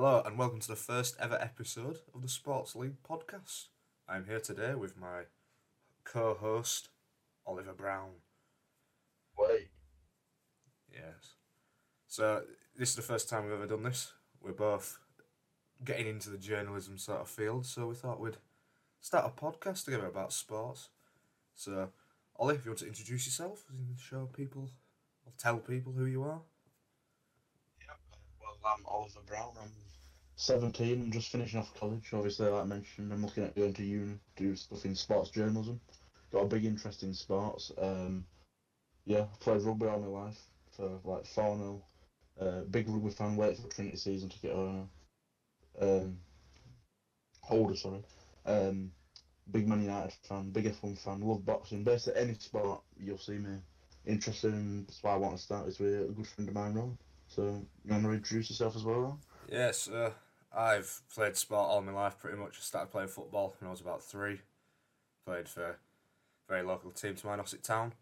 Hello, and welcome to the first ever episode of the Sports League podcast. I'm here today with my co host, Oliver Brown. Wait. Yes. So, this is the first time we've ever done this. We're both getting into the journalism sort of field, so we thought we'd start a podcast together about sports. So, Ollie, if you want to introduce yourself and show people or tell people who you are. I'm Oliver Brown. I'm 17. I'm just finishing off college. Obviously, like I mentioned, I'm looking at going to uni, do stuff in sports journalism. Got a big interest in sports. Um, yeah, played rugby all my life for like 4 0. Uh, big rugby fan, wait for Trinity season to get owner. Um, older, sorry. Um, big Man United fan, big F1 fan, love boxing. Basically, any sport you'll see me interested in. That's why I want to start this with a good friend of mine, Ron. So, you want to introduce yourself as well, Yes, uh, I've played sport all my life pretty much. I started playing football when I was about three. Played for a very local team to mine, Ossett Town.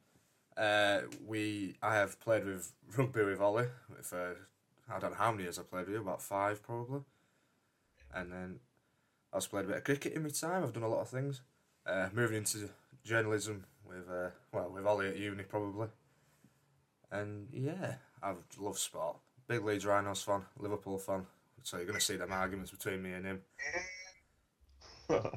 Uh, we I have played with rugby with Ollie for I don't know how many years I played with you, about five probably. And then I also played a bit of cricket in my time. I've done a lot of things. Uh, moving into journalism with uh, well with Ollie at uni probably. And yeah, I've loved sport. Big Leeds Rhinos fan, Liverpool fan. So you're gonna see them arguments between me and him. uh,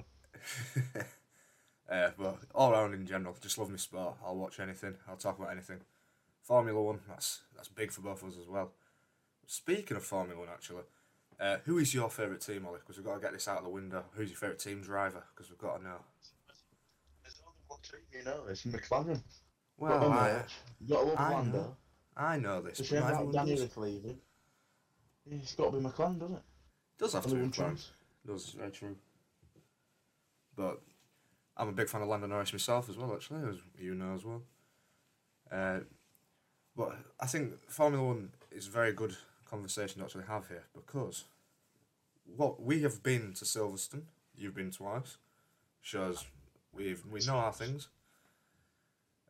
but all around in general, just love my sport. I'll watch anything. I'll talk about anything. Formula One, that's that's big for both of us as well. Speaking of Formula One, actually, uh, who is your favourite team, Ollie? Because we've got to get this out of the window. Who's your favourite team driver? Because we've got to know. There's only one team, you know, it's McLaren. Well, Got I, I, you got to love I Lando. know. I know this. It's a shame Danny. Leaving. It's got to be McLaren, doesn't it? does have to be McLaren. Does very true. But I'm a big fan of Lando Norris myself as well, actually, as you know as well. Uh, but I think Formula One is a very good conversation to actually have here because what we have been to Silverstone, you've been twice, shows we've we know our things.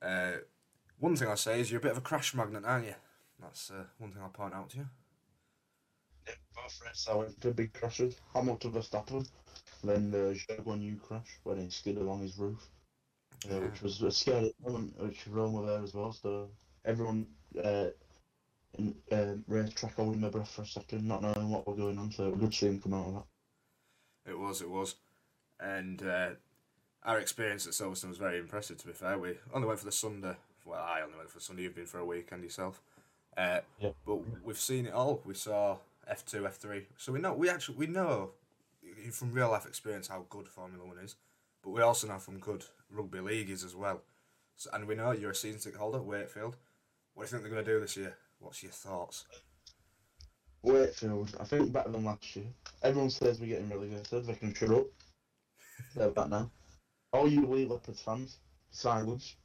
Uh, one thing I say is you're a bit of a crash magnet, aren't you? That's uh, one thing I'll point out to you. Yeah, both races I went to big crashes. Hamilton Verstappen, then the Zhou Guanyu crash when he skid along his roof, uh, which was a scary moment, which Rome were there as well. So everyone uh, in uh, racetrack holding their breath for a second, not knowing what was going on. So it was good to see him come out of that. It was, it was. And uh, our experience at Silverstone was very impressive, to be fair. We only went for the Sunday. Well, I only went for the Sunday. You've been for a weekend yourself. Uh, Yeah. But we've seen it all. We saw F2, F3. So we know, we actually, we know from real life experience how good Formula One is. But we also know from good rugby league is as well. So, and we know you're a season ticket holder, Wakefield. What do you think they're going to do this year? What's your thoughts? Wakefield, I think better than last year. Everyone says we're getting relegated. They can shut up. They're back now. All you Leigh Leopards fans, silence.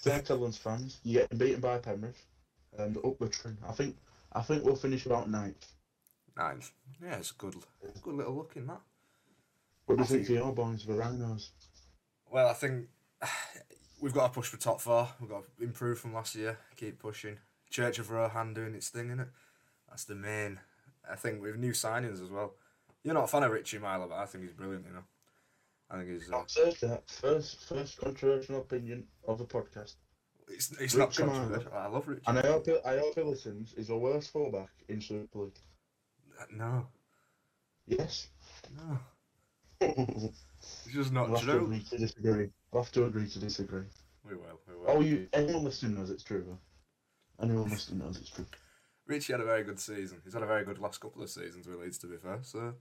St Helens fans, you're getting beaten by Penrith and up the tree. I think I think we'll finish about ninth. Ninth. Yeah, it's a good, good little look in that. What do you think think- for your boys, the Rhinos? Well, I think we've got to push for top four. We've got to improve from last year. Keep pushing. Church of Rohan doing its thing in it. That's the main. I think with new signings as well. You're not a fan of Richie Myler, but I think he's brilliant. You know, I think it's. Uh, I'll say that first first controversial opinion of the podcast. it's it's not Richie controversial. I love Richie. And I hope he- I hope he listens. He's the worst fullback in Super League. No, Yes. no, we'll it's just not have to true. agree to disagree. We'll have to agree to disagree. We will. We will. Oh, you anyone listening knows it's true. Though. Anyone listening knows it's true. Richie had a very good season. He's had a very good last couple of seasons with Leeds, to be fair. So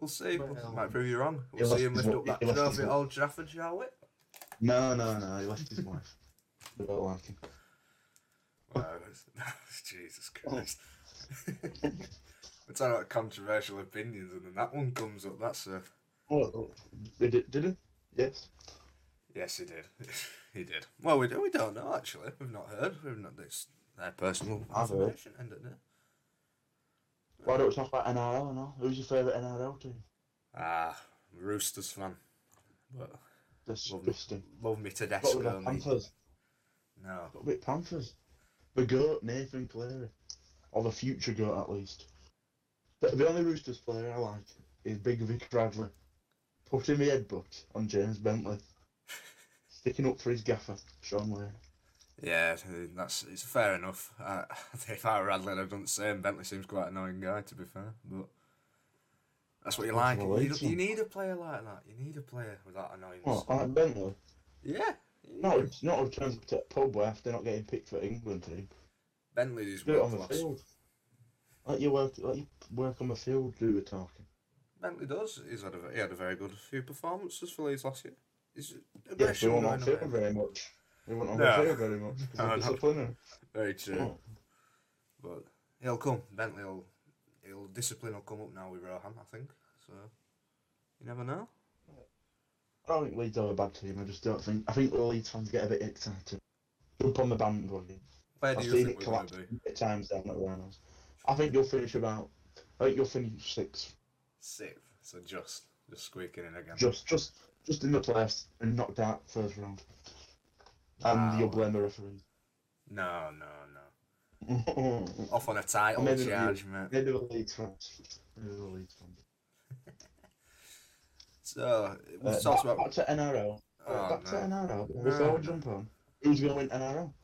we'll see. Well, Might um, prove you wrong. We'll see him his lift up that he left his trophy at Old Trafford, shall we? No, no, no. He left his wife. We don't like him. Wow, that's- Jesus Christ. We're talking about controversial opinions, and then that one comes up. That's a Oh, did it? Did it? Yes. yes, he did. he did. Well, we, do, we don't know actually. We've not heard. We've not this their personal I've heard. information. Ended it. Why don't we talk about NRL now? Who's your favourite NRL team? Ah, Roosters fan, but Disgusting. love me to death. with the girl, me. Panthers. No, Got with Panthers. The goat Nathan Cleary, or the future goat at least. The, the only Roosters player I like is Big Vic Radley. Putting the headbutt on James Bentley. Sticking up for his gaffer, Shaun Wane. Yeah, that's it's fair enough. Uh, if I were Radley, I'd done the same. Bentley seems quite an annoying guy, to be fair, but that's what you like. You, it's you need a player like that. You need a player with that annoyance. What, like Bentley? Yeah. you No, do. it's not in terms of t- pub where they're not getting picked for England team. Bentley is Do it on the class. field. Let you work, let you work on the field, do the talking. Bentley does. He's had a, he had a very good few performances for Leeds last year. He's Yes, we aggression won't on going field very much. Won't on No. the field very much. 'cause No, of no. disciplinary. Very true. Oh. But he'll come. Bentley will. He'll discipline will come up now with Rohan, I think. So you never know. I don't think Leeds are a bad team. I just don't think. I think the Leeds fans get a bit excited. Jump on the bandwagon. Where I've seen it collapse at times down at Rhinos. I think you'll finish about. I think you'll finish sixth. Sixth. So just just squeaking in again. Just, just, just in the place and knocked out first round. And Wow. you'll blame the referees. No, no, no. Off on a title Maybe the- charge, mate. the Leeds fans. Maybe the Leeds fans. So we Uh, talked back, about. back to NRL. Oh, back to no. NRL. No, Before no. we jump on, who's going to win NRL?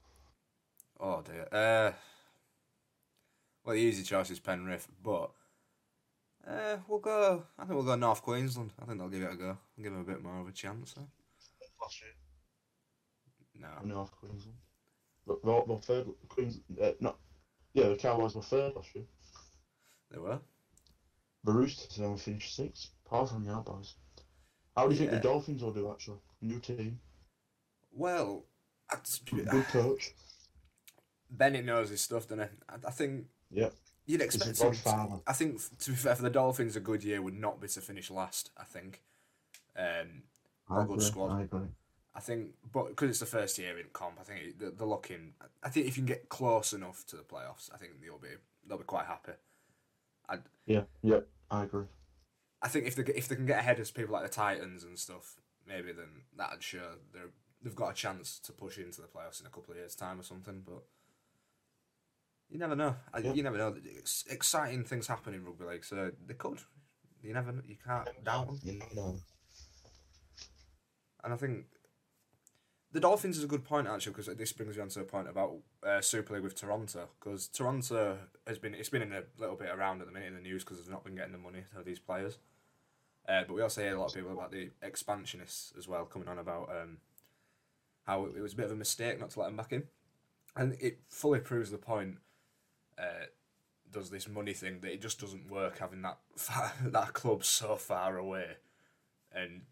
Oh dear. Uh, well, the easy choice is Penrith, but uh, we'll go. I think we'll go North Queensland. I think they'll give it a go. Give them a bit more of a chance. Eh? No. North Queensland. But they're, they're third. Queens, uh, not. Yeah, the Cowboys were third last year. They were. The Roosters only finished sixth. Apart from the boys. How do you think the Dolphins will do actually? New team, Well, I, good coach. Bennett knows his stuff, doesn't he? I, I think Yep. you'd expect him. To, I think, to be fair, for the Dolphins, a good year would not be to finish last. I think. Um, I a good agree, squad. I think, but because it's the first year in comp, I think they're, they're looking. I think if you can get close enough to the playoffs, I think they'll be they'll be quite happy. Yeah, yeah, I agree. I think if they if they can get ahead of people like the Titans and stuff, maybe then that'd show they're they've got a chance to push into the playoffs in a couple of years' time or something. But you never know. I, Yeah. You never know. It's exciting things happen in rugby league, so they could. You never. know. You can't doubt them. You never know. And I think the Dolphins is a good point actually because this brings me on to a point about uh, Super League with Toronto because Toronto has been it's been in a little bit around at the minute in the news because they've not been getting the money of these players. Uh, but we also hear a lot of people about the expansionists as well coming on about um, how it was a bit of a mistake not to let them back in, and it fully proves the point. Uh, does this money thing that it just doesn't work having that far, that club so far away, and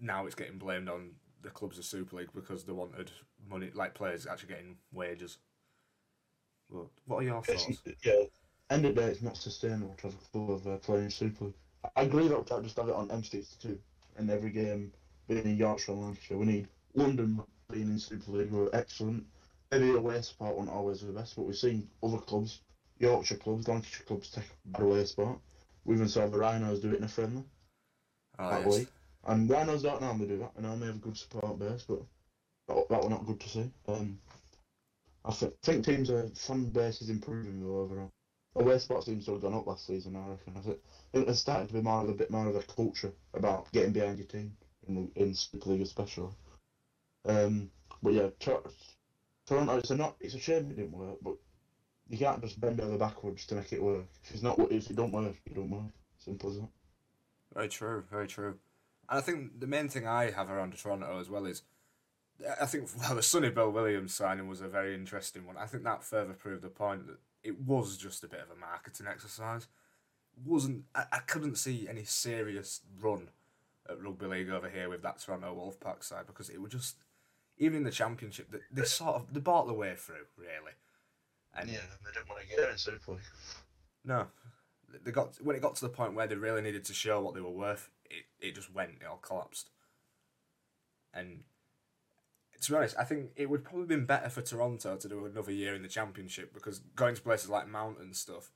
now it's getting blamed on the clubs of Super League because they wanted money, like players actually getting wages. But what are your thoughts? yeah, end of the day, it's not sustainable to have a club of uh, playing Super League. I agree that we can't just have it on M62 and every game being in Yorkshire and Lancashire. We need London being in Super League were excellent. Maybe away support wasn't always the best, but we've seen other clubs, Yorkshire clubs, Lancashire clubs take a bad away spot. We even saw the Rhinos do it in a friendly. Oh, yes. And Rhinos don't normally do that. They have a good support base, but that, that were not good to see. Um, I th- think teams are fan base is improving though overall. Away seems to have gone up last season. I reckon. I think, I think there's starting to be more of a bit more of a culture about getting behind your team in in Super League especially. Um, but yeah, Tor- Toronto. It's a not. It's a shame it didn't work, but you can't just bend over backwards to make it work. If it's not, if it don't work, it don't work. Simple as that. Very true, very true. And I think the main thing I have around Toronto as well is, I think well the Sonny Bill Williams signing was a very interesting one. I think that further proved the point that it was just a bit of a marketing exercise. wasn't I, I couldn't see any serious run at rugby league over here with that Toronto Wolfpack side because it was just even in the championship they, they sort of they bought the way through really. And yeah, they didn't want to get in Super League. no, they got when it got to the point where they really needed to show what they were worth. It it just went. It all collapsed. And to be honest, I think it would probably have been better for Toronto to do another year in the championship because going to places like Mount and stuff.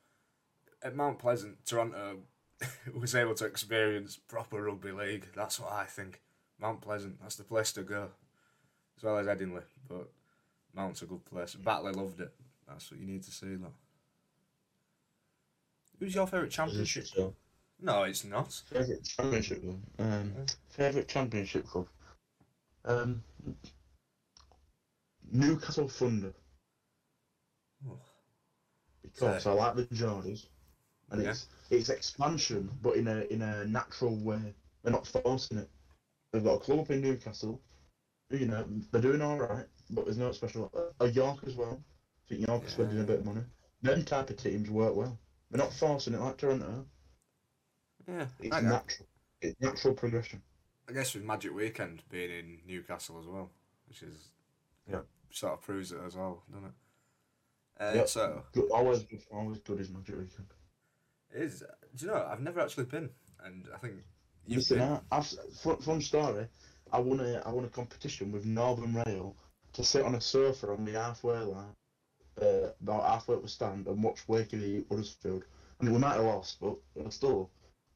At Mount Pleasant, Toronto was able to experience proper rugby league. That's what I think. Mount Pleasant, that's the place to go, as well as Edinburgh. But Mount's a good place. Batley loved it. That's what you need to see, though. Who's your favourite championship? No, it's not. Favourite championship club. Um, favourite championship club. Um, Newcastle Thunder. Oh. Because. I like the Geordies, and Yeah. it's it's expansion, but in a in a natural way. They're not forcing it. They've got a club up in Newcastle. You know they're doing all right, but there's no special. A York as well. I think York are spending a bit of money. Them type of teams work well. They're not forcing it like Toronto. Yeah, It's I, natural. It's natural progression. I guess with Magic Weekend being in Newcastle as well, which is Yeah. sort of proves it as well, doesn't it? Uh, Yep. So Good, always. Always good is Magic Weekend. it is. Do you know? I've never actually been, and I think you've Listen, been. I, I've fun, fun story. I won a I won a competition with Northern Rail to sit on a sofa on the halfway line, uh, about halfway up the stand and watch at Huddersfield. I mean, we might have lost, but uh, still,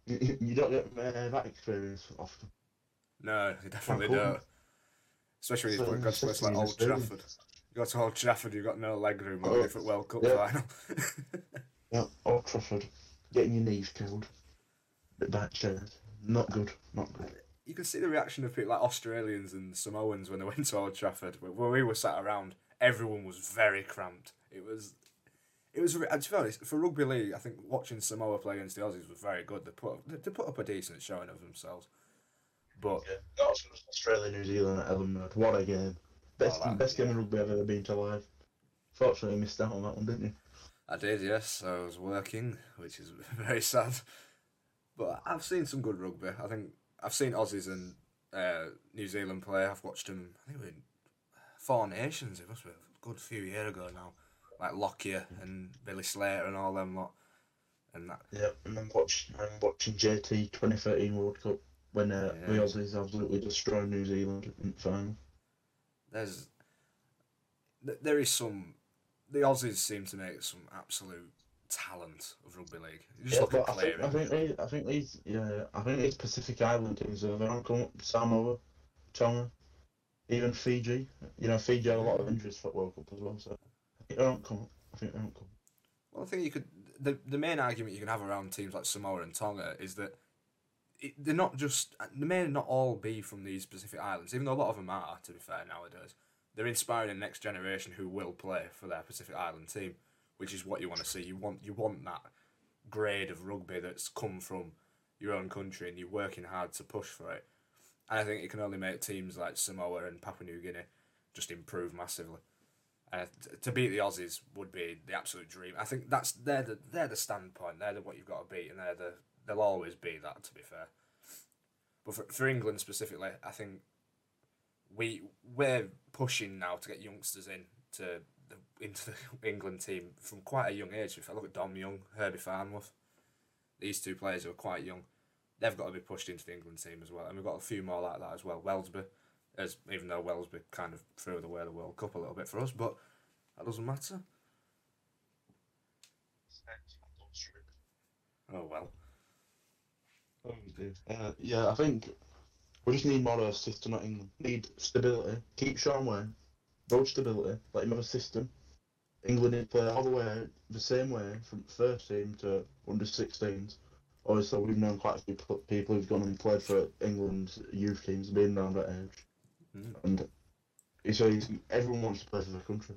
you, don't get uh, that experience often. No, you definitely cool. don't. Especially when So, you've got to places like Old. Trafford. You go to Old Trafford, you've got no leg room Oh, if at World Cup yeah. final. Yeah, Old Trafford, getting your knees killed. Bad chairs. Not good. Not good. you can see the reaction of people like Australians and Samoans when they went to Old Trafford. Where we were sat around, everyone was very cramped. It was, it was. To be honest, for rugby league, I think watching Samoa play against the Aussies was very good. They put they- put up a decent showing of themselves. But Yeah, Australia, New Zealand at Elland Road. What a game! Best Oh, that- best game of rugby I've ever been to live. Fortunately, you missed out on that one, didn't you? I did, yes. I was working, which is very sad. But I've seen some good rugby. I think I've seen Aussies and uh, New Zealand play. I've watched them. I think we in Four Nations. It must be a good few years ago now. Like Lockyer and Billy Slater and all them lot. And that Yeah, and I'm watching, I'm watching JT 2013 World Cup when uh, the Yeah. Aussies absolutely destroyed New Zealand in the final. there's th- there is some. The Aussies seem to make some absolute talent of rugby league. You just Yeah, look at I think, I think these, I think these, yeah, I think these Pacific Island teams, uh, they don't come up. Samoa, Tonga, even Fiji. You know, Fiji had a lot of injuries for World Cup as well, so I think they don't come. I think they don't come. Well, I think you could. The, the main argument you can have around teams like Samoa and Tonga is that it, they're not just. They may not all be from these Pacific Islands, even though a lot of them are, to be fair, nowadays. They're inspiring the next generation who will play for their Pacific Island team, which is what you want to see. You want you want that grade of rugby that's come from your own country and you're working hard to push for it. And I think it can only make teams like Samoa and Papua New Guinea just improve massively. Uh, to beat the Aussies would be the absolute dream. I think that's they're the they're the standpoint. They're the, what you've got to beat, and they're the they'll always be that. To be fair, but for, for England specifically, I think we we're pushing now to get youngsters in to the, into the England team from quite a young age. If I look at Dom Young, Herbie Farnworth, these two players who are quite young, they've got to be pushed into the England team as well. And we've got a few more like that as well. Welsby, as even though Welsby kind of threw away the World Cup a little bit for us, but that doesn't matter. Oh well. Oh. Uh, yeah, I think we just need more of a system at England. Need stability. Keep Shaun Wane. Road stability. Let him have a system. England need to play all the way the same way from first team to under 16s. Obviously, we've known quite a few people who've gone and played for England's youth teams, being around that age. Mm. And so he's, everyone wants to play for the country.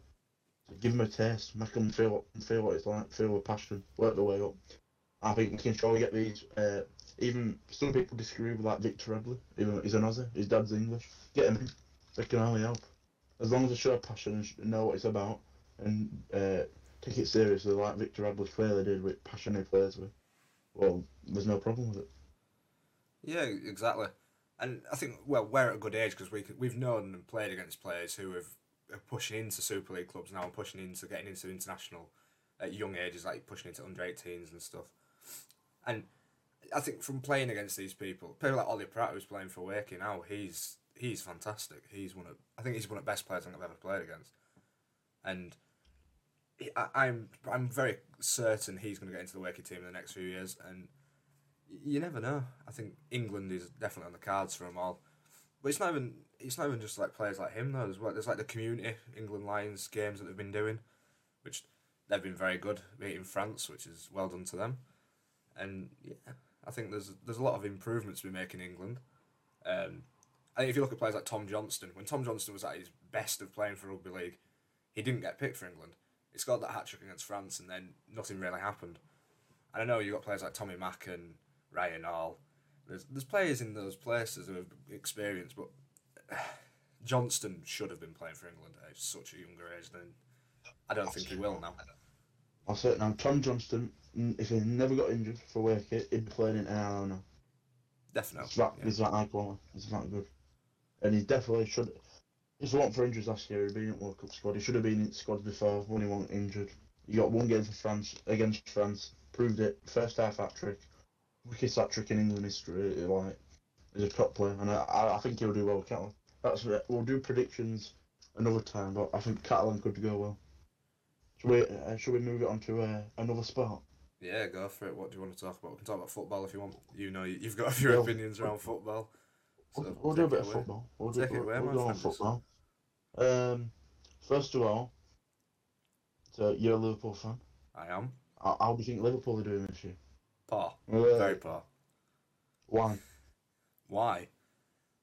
So give them a taste, make them feel feel what it's like, feel the passion, work their way up. I think we can surely get these. Uh, even some people disagree with like Victor Radley, even he's an Aussie, his dad's English. Get him in. They can only help. As long as they show passion and know what it's about and uh, take it seriously, like Victor Radley clearly did with passion he plays with. Well, there's no problem with it. Yeah, exactly. And I think well we're at a good age because we we've known and played against players who have are pushing into Super League clubs now and pushing into getting into international at young ages, like pushing into under 18s and stuff. And I think from playing against these people, people like Ollie Pratt who's playing for Wakey now, he's he's fantastic. He's one of I think he's one of the best players I've ever played against. And I, I'm I'm very certain he's going to get into the Wakey team in the next few years, and you never know. I think England is definitely on the cards for them all, but it's not even it's not even just like players like him though. There's there's like the community England Lions games that they've been doing, which they've been very good beating France, which is well done to them. and yeah, I think there's there's a lot of improvements we make in England. Um, I think if you look at players like Tom Johnstone, when Tom Johnstone was at his best of playing for rugby league, he didn't get picked for England. He scored that hat trick against France, and then nothing really happened. And I know you got players like Tommy Mack and Ryan Hall. There's there's players in those places who have experience, but Johnstone should have been playing for England at such a younger age. Then I don't think he will now. I'll say it now. Tom Johnstone, if he never got injured for Wakey, he'd be playing in NRL now. Definitely. He's that, yeah. he's that high quality. He's that good. And he definitely should. If it weren't for injuries last year, he'd been in World Cup squad. He should have been in squad before when he wasn't injured. He got one game for France against France, proved it. First half hat trick, wicked hat trick in England history. Like, he's a top player, and I, I think he'll do well with Catalan. That's it. We'll do predictions another time, but I think Catalan could go well. Should we, uh, should we move it on to uh, another sport? Yeah, go for it. What do you want to talk about? We can talk about football if you want. You know, you've got a few Well, opinions around football. So We'll, we'll do a bit of football. We'll do, Take it we'll, away, we'll on football. Um, first of all, so you're a Liverpool fan. I am. How, how do you think Liverpool are doing this year? Poor. Uh, Very poor. Why? Why?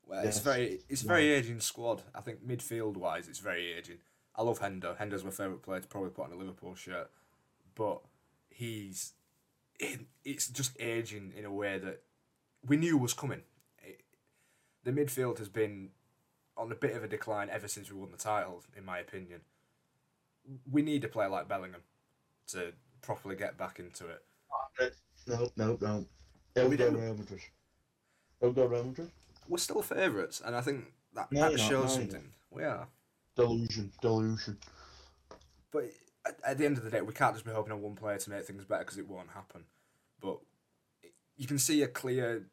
Well, it's very it's a very aging squad. I think midfield wise, it's very aging. I love Hendo. Hendo's my favourite player to probably put on a Liverpool shirt, but he's it, it's just aging in a way that we knew was coming. It, the midfield has been on a bit of a decline ever since we won the title, in my opinion. We need a player like Bellingham to properly get back into it. No, no, no. We go do. Real Madrid. He'll go Real Madrid. We're still favourites, and I think that, No, that not, shows something. We are. Delusion, delusion. But at, at the end of the day, we can't just be hoping on one player to make things better because it won't happen. But you can see a clear.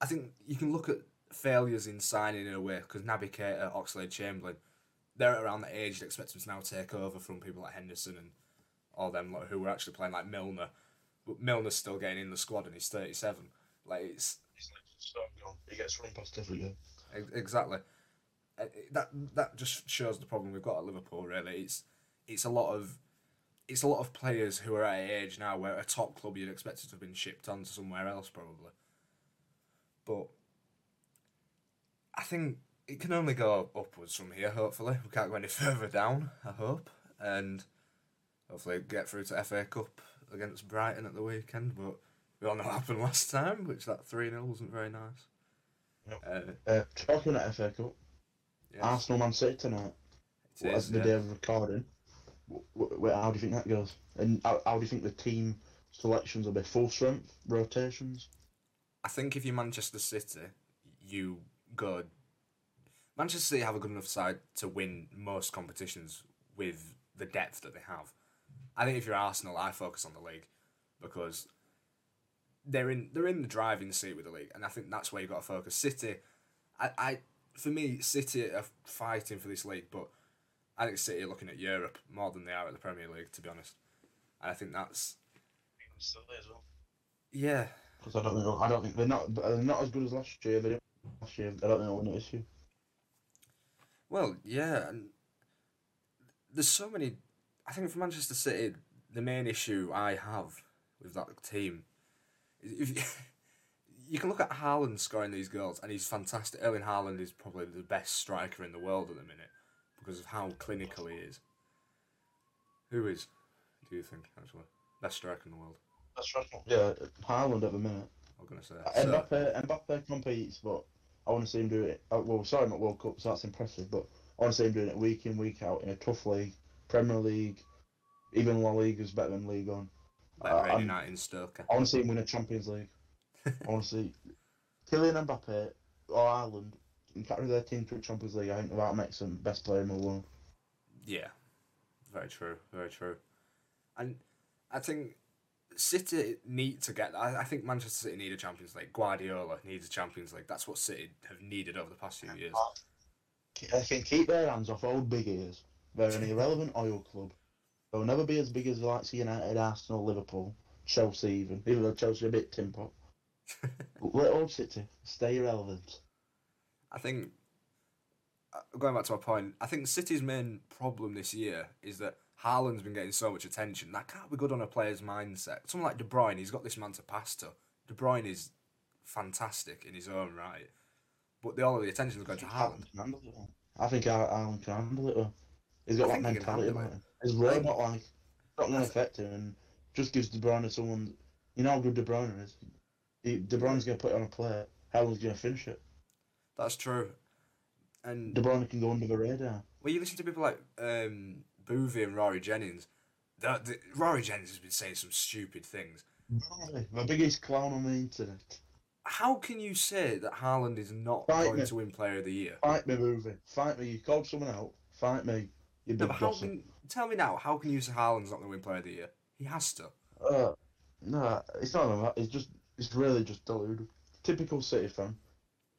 I think you can look at failures in signing in a way because Naby Keita, Oxlade Chamberlain, they're around the age that expect them to now take over from people like Henderson and all them like, who were actually playing like Milner. But Milner's still getting in the squad and he's 37. Like, it's He's like so. He gets run past every game. Exactly. That that just shows the problem we've got at Liverpool. Really, it's it's a lot of it's a lot of players who are at an age now where a top club you'd expect to have been shipped on to somewhere else probably. But I think it can only go upwards from here. Hopefully, we can't go any further down. I hope, and hopefully get through to FA Cup against Brighton at the weekend. But we all know what happened last time, which that three 0 wasn't very nice. Yep. Uh, Uh, talking at FA Cup, yes. Arsenal Man City tonight. It Well, is, the yeah. day of recording. W- w- how do you think that goes? And how, how do you think the team selections will be? Full strength rotations. I think if you're Manchester City, you go. Manchester City have a good enough side to win most competitions with the depth that they have. I think if you're Arsenal, I focus on the league because they're in they're in the driving seat with the league, and I think that's where you've got to focus. City, I, I for me, City are fighting for this league, but I think City are looking at Europe more than they are at the Premier League, to be honest. And I think that's still there as well. yeah, Because I don't think I don't think they're not they're not as good as last year. They didn't last year. I don't think they'll win this year. Well, yeah, and there's so many. I think for Manchester City, the main issue I have with that team is if you can look at Haaland scoring these goals, and he's fantastic. Erling Haaland is probably the best striker in the world at the minute because of how clinical he is. Who is, do you think, actually? Best striker in the world? That's right. Yeah, Haaland at the minute. I'm going to say. Uh, So, Mbappe, Mbappe competes, but I want to see him do it. Uh, well, sorry, not World Cup, so that's impressive. But I want to see him doing it week in, week out in a tough league, Premier League, even La Liga is better than League One. like uh, I'm- United and Stoker. I want to see him win a Champions League. I want to see Kylian Mbappe or Haaland can carry their team to a Champions League. I think that makes them best player in the world. Yeah, very true, very true. And I think City need to get. I, I think Manchester City need a Champions League. Guardiola needs a Champions League. That's what City have needed over the past few years. I think keep their hands off old big ears. They're an irrelevant oil club. They'll never be as big as of United, Arsenal, Liverpool, Chelsea even, even though Chelsea are a bit tin pot. Let old City stay irrelevant. I think uh, going back to my point, I think City's main problem this year is that Haaland's been getting so much attention. That can't be good on a player's mindset. Someone like De Bruyne, he's got this man to pass to. De Bruyne is fantastic in his own right, but the, all of the attention is going to Haaland. can handle it. well. I think Al- Haaland can handle it. well. He's got I that think he can mentality handle about it. him. His robot like not going to affect him and just gives De Bruyne someone. You know how good De Bruyne is. He, De Bruyne's going to put it on a plate. Haaland's going to finish it. That's true. And De Bruyne can go under the radar. when you listen to people like um, Boovy and Rory Jennings, the, the, Rory Jennings has been saying some stupid things. Really? The biggest clown on the internet. How can you say that Haaland is not Fight going me. to win Player of the Year? Fight me, movie. Fight me. You called someone out. Fight me. No, but how can tell me now? How can you say Haaland's not going to win Player of the Year? He has to. Uh, nah, it's not that. It's just, it's really just deluded. Typical City fan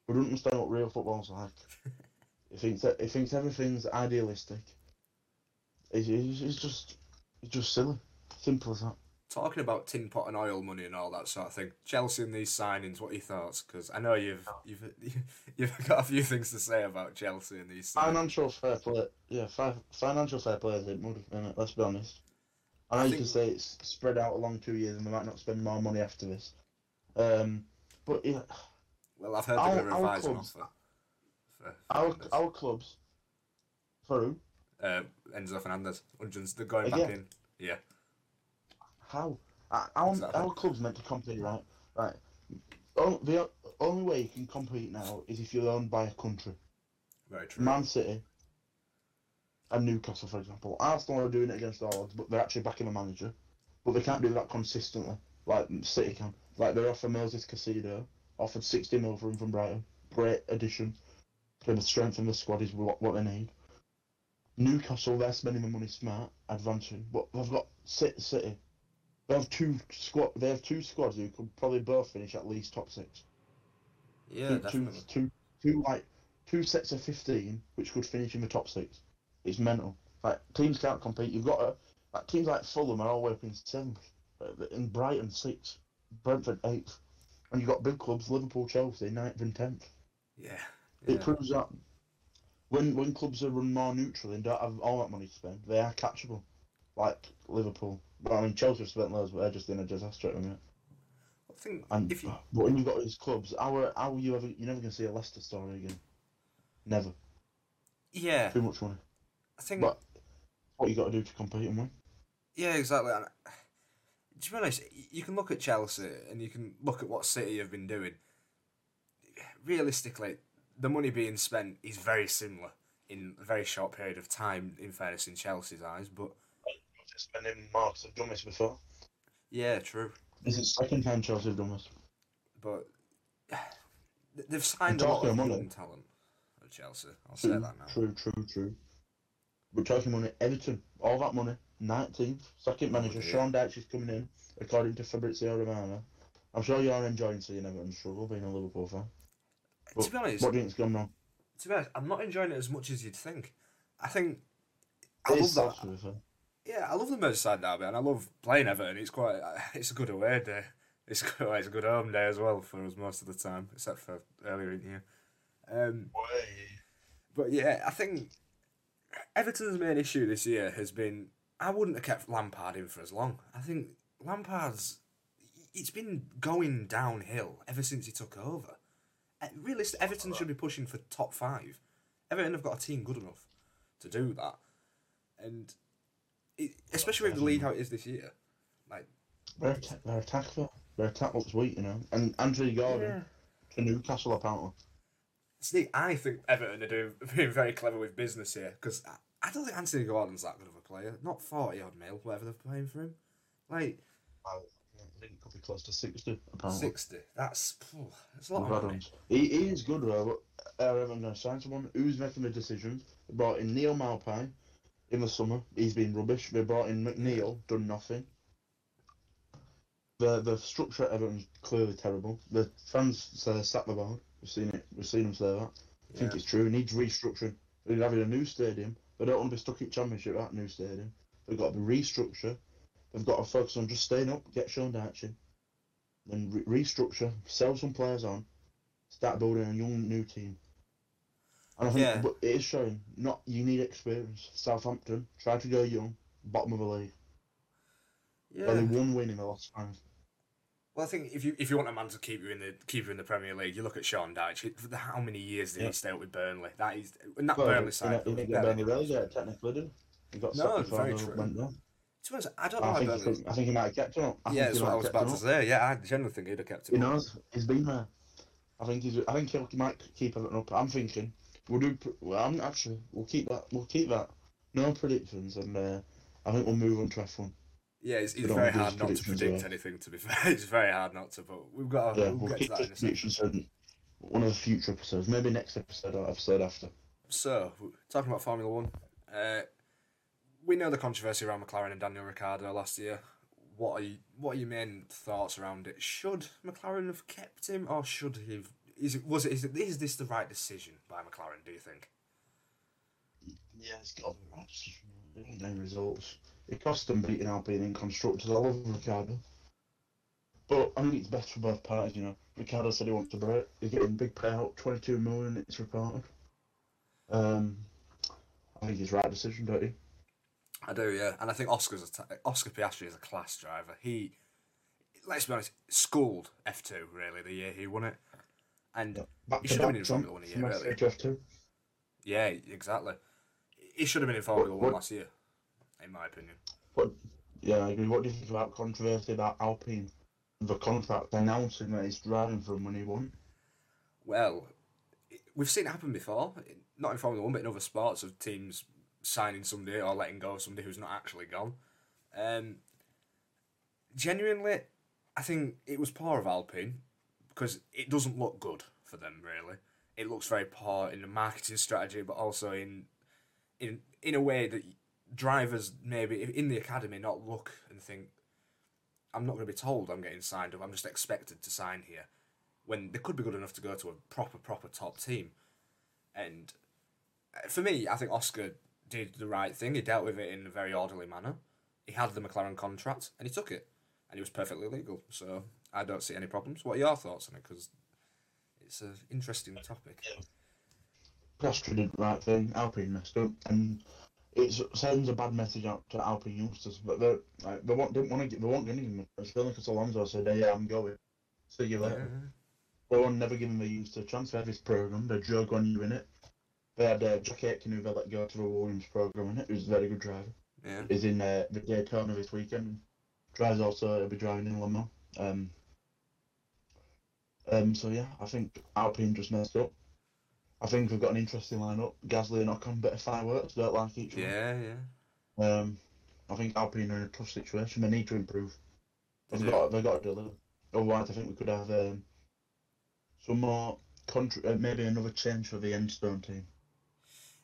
who doesn't understand what real football's like. he thinks that he thinks everything's idealistic. It's, it's, it's just, it's just silly. Simple as that. Talking about tin pot and oil money and all that sort of thing. Chelsea and these signings. What are your thoughts? Because I know you've you've you've got a few things to say about Chelsea and these. Signings. Financial fair play, yeah, fi- financial fair play is it, innit? Let's be honest. I know I you think- can say it's spread out along two years and they might not spend more money after this. Um, but yeah, Well, I've heard Our- they're going to our revise an clubs- offer. For our Fernandez. our clubs, for who? uh, Enzo Fernandez. They're going Again. back in. Yeah. How? Our, Exactly. our club's meant to compete, right? Right. The only way you can compete now is if you're owned by a country. Very true. Man City and Newcastle, for example. Arsenal are doing it against all odds, but they're actually backing a manager. But they can't do that consistently, like City can. Like they offer Moses Caicedo, offered 60 mil for him from Brighton. Great addition. To the strength in the squad is what, what they need. Newcastle, they're spending the money smart, advancing, but they've got City. City. They have two squad. They have two squads who could probably both finish at least top six yeah, two, two, definitely. two, two, like two sets of fifteen, which could finish in the top six. It's mental. Like teams can't compete. You've got a, like teams like Fulham are all way up in seventh, uh, in Brighton sixth, Brentford eighth, and you've got big clubs Liverpool, Chelsea ninth and tenth. Yeah. It proves that when when clubs are run more neutral and don't have all that money to spend, they are catchable. Like Liverpool. Well, I mean Chelsea have spent loads, but they're just in a disaster at the minute. I think And if you but when you've got these clubs, how how you ever you're never gonna see a Leicester story again. Never. yeah, Too much money. I think But what you got to do to compete and win. yeah, exactly. And to be honest, you can look at Chelsea and you can look at what City have been doing. Realistically, the money being spent is very similar in a very short period of time. In fairness, in Chelsea's eyes, but Spending marks have done this before. yeah, true. This is the second time Chelsea have done this. But they've signed a And lot of of money- young talent at Chelsea. I'll say True, that now. true, true, true. But talking money, Everton, all that money, 19th, second oh, manager, Oh. Sean Dyche is coming in, according to Fabrizio Romano. I'm sure you're enjoying seeing Everton struggle, being a Liverpool fan. to be honest, What do you think's gone wrong? to be honest, I'm not enjoying it as much as you'd think. I think I It love is that. Yeah, I love the Merseyside derby, and I love playing Everton. It's quite, it's a good away day. It's good, it's a good home day as well for us most of the time, except for earlier in the year. Um, but yeah, I think Everton's main issue this year has been I wouldn't have kept Lampard in for as long. I think Lampard's it's been going downhill ever since he took over. Uh, Realistically, Everton should be pushing for top five. Everton have got a team good enough to do that, and it, especially with the league how it is this year, like Their, atta- their attack. Their attack looks weak, you know. And Anthony Gordon to Newcastle, apparently. See, I think Everton are doing being very clever with business here because I, I don't think Anthony Gordon's that good of a player. Not forty odd mil, whatever they're paying for him. Like I think it could be close to 60, apparently. sixty. That's that's a lot of money. He, he is good, though, but uh, Everton going to sign someone who's making the decisions. They brought in Neal Maupay in the summer. He's been rubbish. They brought in McNeil, done nothing. The the structure at Everton's clearly terrible. The fans say they sacked the board. We've seen it. We've seen them say that. I think Yeah. it's true. It needs restructuring. They're having a new stadium. They don't want to be stuck in Championship at that new stadium. They've got to be restructure. They've got to focus on just staying up, get Sean Dyche in, then re- restructure, sell some players on, start building a young new team. And I think, Yeah. but it is showing. Not you need experience. Southampton tried to go young, bottom of the league. Yeah. Only one win in the last five. Well, I think if you if you want a man to keep you in the keep you in the Premier League, you look at Sean Dyche. How many years did Yeah. he stay up with Burnley? That is that Well, Burnley he side. he didn't yeah. get Burnley relegated technically, did he? He got No, very true. went down. To be honest, I don't know I think, he Burnley. I think he might have kept him. I Yeah, that's what I was about to say. Yeah, I generally think he'd have kept He him. up. knows. He's been there. I think he's. I think he might keep everything up. I'm thinking we'll do. Well, I'm actually. We'll keep that. We'll keep that. No predictions, and uh, I think we'll move on to F1. Yeah, it's, it's very hard not to predict uh, anything. To be fair, it's very hard not to. But we've got. To, Yeah, we'll, we'll get to that in a second. one of the future episodes. Maybe next episode or episode after. So, talking about Formula One, uh, we know the controversy around McLaren and Daniel Ricciardo last year. What are you, what are your main thoughts around it? Should McLaren have kept him, or should he? Have, is it was it is, it is this the right decision by McLaren? Do you think? Yeah, it's got to be right decision. It didn't end results. It cost them beating Alpine in constructors. I love Ricciardo. But I think it's best for both parties, you know. Ricciardo said he wants to break. He's getting big payout, 22 million, it's reported. Um, I think it's the right decision, don't you? I do, yeah, and I think Oscar's a t- Oscar Piastri is a class driver. He, let's be honest, schooled F two really the year he won it, and Back He should have been in Formula One a year, from really. F3 to F2. yeah, exactly. He should have been in Formula What- One what- last year, in my opinion. What, Yeah, I agree. What do you think about controversy about Alpine? The contract announcing that he's driving for he won. Well, we've seen it happen before, not in Formula One, but in other sports, of teams signing somebody or letting go of somebody who's not actually gone. Um, genuinely, I think it was poor of Alpine because it doesn't look good for them. Really, it looks very poor in the marketing strategy, but also in in in a way that drivers maybe in the academy not look and think. I'm not going to be told I'm getting signed up. I'm just expected to sign here when they could be good enough to go to a proper, proper top team. And uh, for me, I think Oscar did the right thing. He dealt with it in a very orderly manner. He had the McLaren contract and he took it, and he was perfectly legal. So I don't see any problems. What are your thoughts on it? Because it's an interesting topic. Piastri did the right thing. Alpine messed up, and it sends a bad message out to Alpine youngsters. But they like, they want, didn't want to get, they to give him a chance. Because Alonso said, "Hey, yeah, I'm going. See you Yeah. later." They were never the youth a chance. They had this program. They had Zhou Guanyu in it. They had uh, Jack Aitken who they let go to the Williams program in it. Who's a very good driver. yeah. Is in uh, the Daytona this weekend. Drives also. He'll be driving in Le Mans. Um, um, so yeah, I think Alpine just messed up. I think we've got an interesting lineup. Gasly and Ocon, bit of fireworks, don't like each other. Yeah, yeah. Um, I think Alpine are in a tough situation. They need to improve. They They've got, they've got to deliver. Otherwise, I think we could have um, some more, contr- uh, maybe another change for the Enstone team.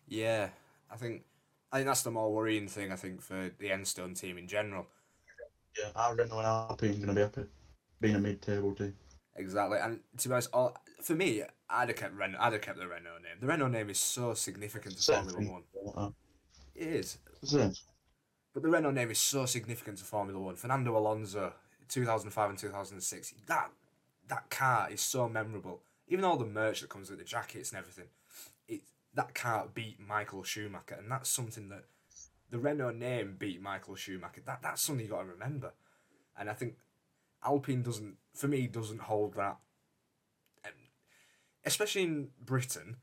Yeah, I think I think that's the more worrying thing. I think for the Enstone team in general. Yeah, I Renault and Alpine going to be happy, being a mid-table team. Exactly, and to be honest, all, for me, I'd have kept Renault. I'd have kept the Renault name. The Renault name is so significant to Formula. One. Uh, It is, same. but the Renault name is so significant to Formula One. Fernando Alonso, two thousand five and two thousand six. That that car is so memorable. Even all the merch that comes with the jackets and everything, it that car beat Michael Schumacher, and that's something that the Renault name beat Michael Schumacher. That that's something you got to remember, and I think Alpine doesn't, for me, doesn't hold that. Um, especially in Britain,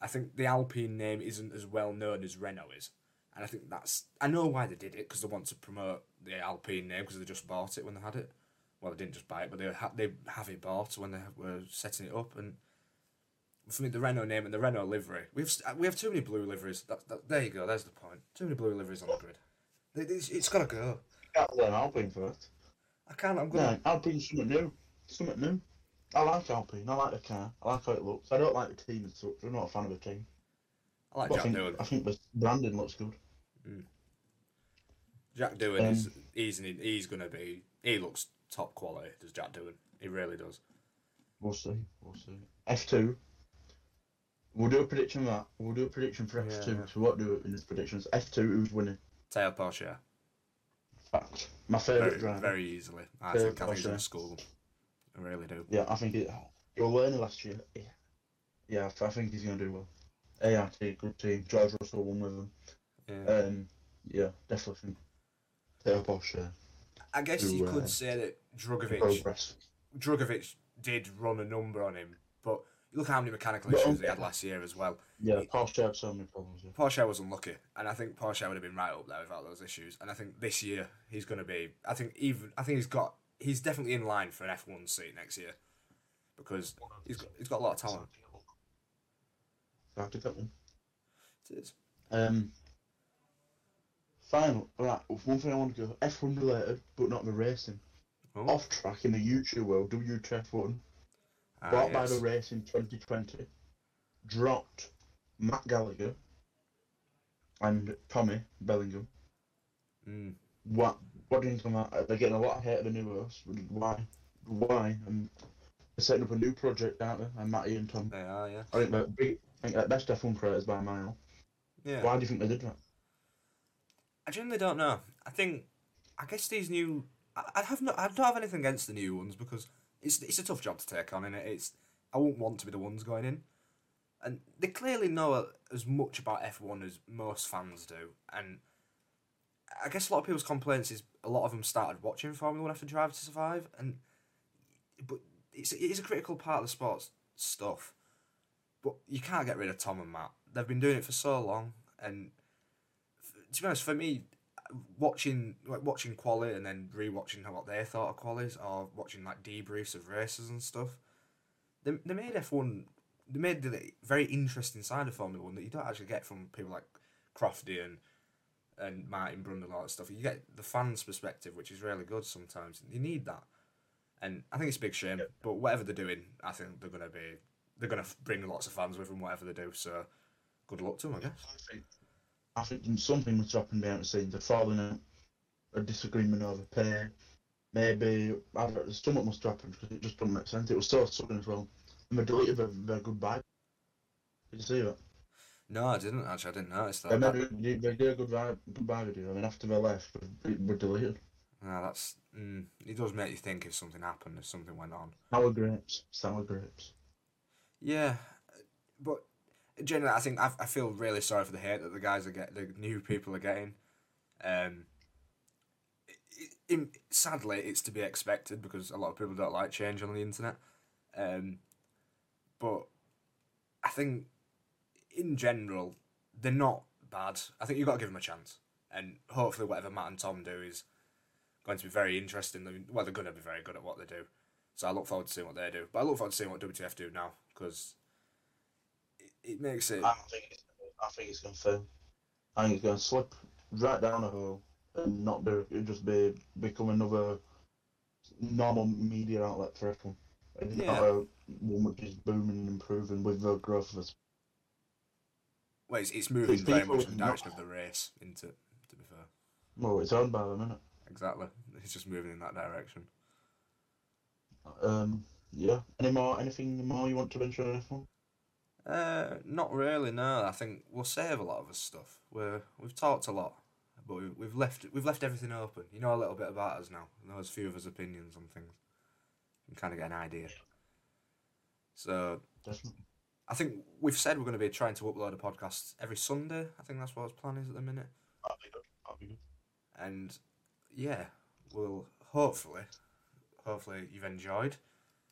I think the Alpine name isn't as well known as Renault is, and I think that's I know why they did it because they want to promote the Alpine name because they just bought it when they had it. Well, they didn't just buy it, but they ha- they have it bought when they were setting it up, and for me, the Renault name and the Renault livery. We have we have too many blue liveries. That, that, there you go. There's the point. Too many blue liveries on the grid. It- It's, it's got to go. Learn Alpine first. I can't. I'm gonna. No, Alpine's something new. Something new. I like Alpine. I like the car. I like how it looks. I don't like the team as such. I'm not a fan of the team. I like But I Jack think, Doohan. I think the branding looks good. Jack Doohan is Um, he's an, he's gonna be. He looks top quality. Does Jack Doohan? He really does. We'll see. We'll see. F2. We'll do a prediction of that. We'll do a prediction for F2. Yeah. So what do it in this predictions. F2, who's winning? Théo Pourchaire. Fact. My favourite Very, driver. very easily. I Théo think I think he's Pourchaire. school. I really do. Yeah, I think it. You'll learn last year. Yeah. Yeah, I think he's going to do well. ART, good team. George Russell won with them. Yeah. Um, yeah, definitely think They're Pourchaire. I guess Who, you could uh, say that Drugovich Progress. Drugovich did run a number on him, look how many mechanical But, issues he had last year as well. Yeah, Pourchaire had so many problems. Yeah. Pourchaire was unlucky, and I think Pourchaire would have been right up there without those issues. And I think this year he's going to be. I think even. I think he's got. He's definitely in line for an F one seat next year, because he's got. He's got a lot of talent. Have to get one. It is. Um, final, right, one thing I want to go F1 related, but not the racing. Oh, Off track in the YouTube world, WTF1, ah, bought by yes. the race in 2020, dropped Matt Gallagher and Tommy Bellingham. Mm. What, what do you think of that? They're getting a lot of hate at the new host. Why? Why? And they're setting up a new project, aren't they? And Matty and Tom. They are, yeah. I think they're big. I think they're best F1 creators by a mile. Yeah. Why do you think they did that? I genuinely don't know. I think, I guess these new, I, I have no, I don't have anything against the new ones because it's it's a tough job to take on, and it? it's I won't want to be the ones going in, and they clearly know as much about F one as most fans do, and I guess a lot of people's complaints is a lot of them started watching Formula One after Drive to Survive, and but it's it is a critical part of the sport's stuff, but you can't get rid of Tom and Matt. They've been doing it for so long, and to be honest, for me, watching like watching quali and then rewatching how what they thought of qualis or watching like debriefs of races and stuff, they, they made F one. They made the very interesting side of Formula One that you don't actually get from people like Crofty and and Martin Brundle and all that stuff. You get the fans' perspective, which is really good sometimes. You need that, and I think it's a big shame. Yep. But whatever they're doing, I think they're gonna be they're gonna bring lots of fans with them. Whatever they do, so good luck to them, I guess. I think, I think something must happen behind the scenes. A falling out, a disagreement over pay. Maybe I don't know, something must happen because it just doesn't make sense. It was so sudden as well. And they deleted their, their goodbye. Did you see that? No, I didn't actually. I didn't notice that. They, made, they, did a goodbye, goodbye video, and mean, after they left, it were deleted. No, that's mm, it does make you think if something happened, if something went on. Sour grapes, sour grapes. Yeah, but generally, I think I, I feel really sorry for the hate that the guys are get the new people are getting. Um, sadly, it's to be expected because a lot of people don't like change on the internet. Um, but I think in general they're not bad. I think you've got to give them a chance, and hopefully, whatever Matt and Tom do is going to be very interesting. Well, they're going to be very good at what they do. So I look forward to seeing what they do. But I look forward to seeing what WTF do now because it, it makes it. I think it's, I think it's going to fail. I think it's going to slip right down a hole and not be, it just be become another normal media outlet for everyone. And Yeah. not a one which is booming and improving with the growth of it. Well, it's, it's moving It's very much in the not- direction of the race. Into to be fair, Well, it's owned by them, isn't exactly. It's just moving in that direction. Um, yeah. Any more? Anything more you want to mention on F1? Uh, not really. No, I think we'll save a lot of us stuff. We're we've talked a lot, but we, we've left we've left everything open. You know a little bit about us now. You know a few of us' opinions on things. You can kind of get an idea. So Definitely. I think we've said we're going to be trying to upload a podcast every Sunday. I think that's what our plan is at the minute. That'll be good. That'll be good. And yeah, we'll hopefully, hopefully you've enjoyed.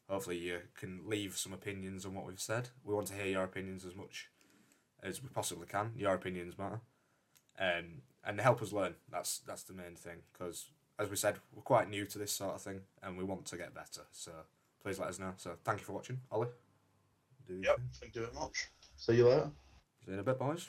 Hopefully you can leave some opinions on what we've said. We want to hear your opinions as much as we possibly can. Your opinions matter, um, and help us learn. That's that's the main thing. Because as we said, we're quite new to this sort of thing, and we want to get better. So please let us know. So thank you for watching, Ollie. Do Yep. Thank you very much. See you later. See you in a bit, boys.